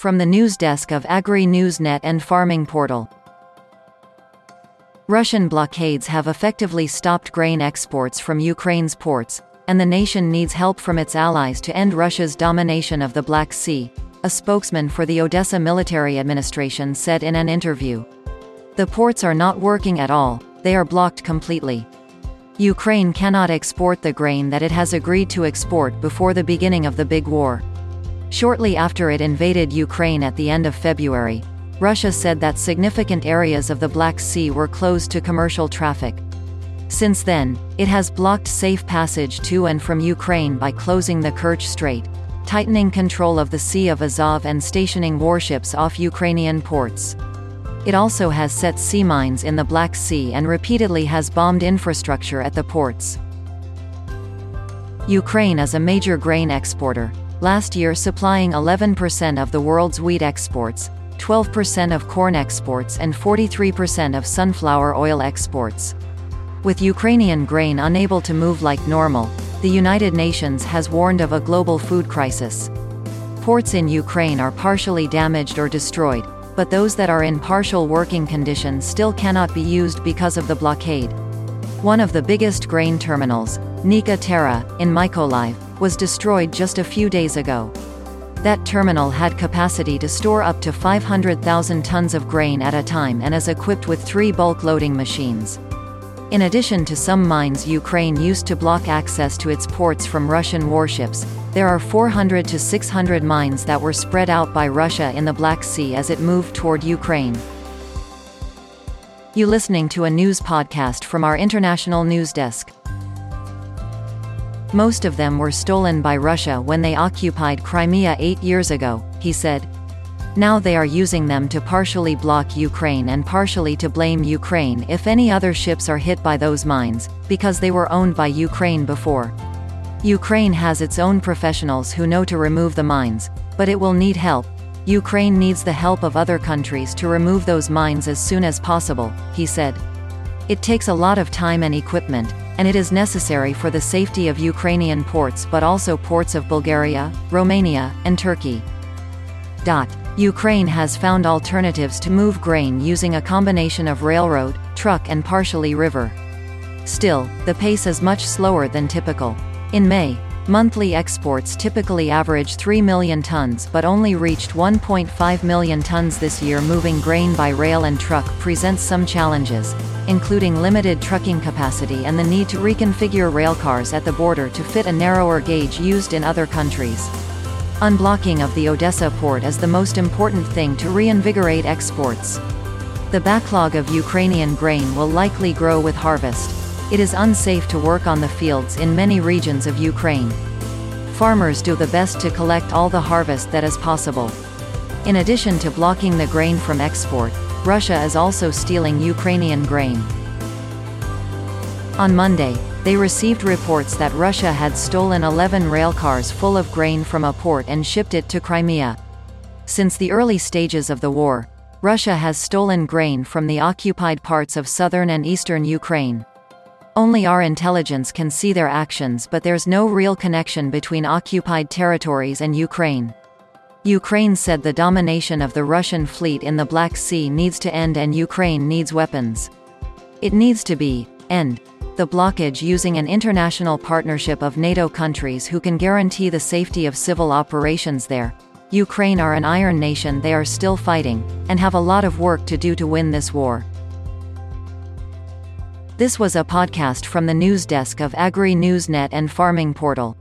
From the news desk of Agri Newsnet and Farming Portal. Russian blockades have effectively stopped grain exports from Ukraine's ports, and the nation needs help from its allies to end Russia's domination of the Black Sea, a spokesman for the Odessa military administration said in an interview. The ports are not working at all, they are blocked completely. Ukraine cannot export the grain that it has agreed to export before the beginning of the big war. Shortly after it invaded Ukraine at the end of February, Russia said that significant areas of the Black Sea were closed to commercial traffic. Since then, it has blocked safe passage to and from Ukraine by closing the Kerch Strait, tightening control of the Sea of Azov and stationing warships off Ukrainian ports. It also has set sea mines in the Black Sea and repeatedly has bombed infrastructure at the ports. Ukraine is a major grain exporter, last year supplying 11% of the world's wheat exports, 12% of corn exports and 43% of sunflower oil exports. With Ukrainian grain unable to move like normal, the United Nations has warned of a global food crisis. Ports in Ukraine are partially damaged or destroyed, but those that are in partial working condition still cannot be used because of the blockade. One of the biggest grain terminals, Nika-Tera, in Mykolaiv, was destroyed just a few days ago. That terminal had capacity to store up to 500,000 tons of grain at a time and is equipped with three bulk loading machines. In addition to some mines Ukraine used to block access to its ports from Russian warships, there are 400 to 600 mines that were spread out by Russia in the Black Sea as it moved toward Ukraine. You listening to a news podcast from our international news desk. Most of them were stolen by Russia when they occupied Crimea eight years ago, he said. Now they are using them to partially block Ukraine and partially to blame Ukraine if any other ships are hit by those mines, because they were owned by Ukraine before. Ukraine has its own professionals who know to remove the mines, but it will need help. Ukraine needs the help of other countries to remove those mines as soon as possible, he said. It takes a lot of time and equipment, and it is necessary for the safety of Ukrainian ports but also ports of Bulgaria, Romania, and Turkey. Dot. Ukraine has found alternatives to move grain using a combination of railroad, truck and partially river. Still, the pace is much slower than typical. In May, monthly exports typically average 3 million tons but only reached 1.5 million tons this year moving grain by rail and truck presents some challenges, including limited trucking capacity and the need to reconfigure railcars at the border to fit a narrower gauge used in other countries. Unblocking of the Odessa port is the most important thing to reinvigorate exports. The backlog of Ukrainian grain will likely grow with harvest. It is unsafe to work on the fields in many regions of Ukraine. Farmers do the best to collect all the harvest that is possible. In addition to blocking the grain from export, Russia is also stealing Ukrainian grain. On Monday, they received reports that Russia had stolen 11 railcars full of grain from a port and shipped it to Crimea. Since the early stages of the war, Russia has stolen grain from the occupied parts of southern and eastern Ukraine. Only our intelligence can see their actions but there's no real connection between occupied territories and Ukraine. Ukraine said the domination of the Russian fleet in the Black Sea needs to end and Ukraine needs weapons. It needs to be, end, the blockage using an international partnership of NATO countries who can guarantee the safety of civil operations there. Ukraine are an iron nation they are still fighting, and have a lot of work to do to win this war. This was a podcast from the news desk of Agri Newsnet and Farming Portal.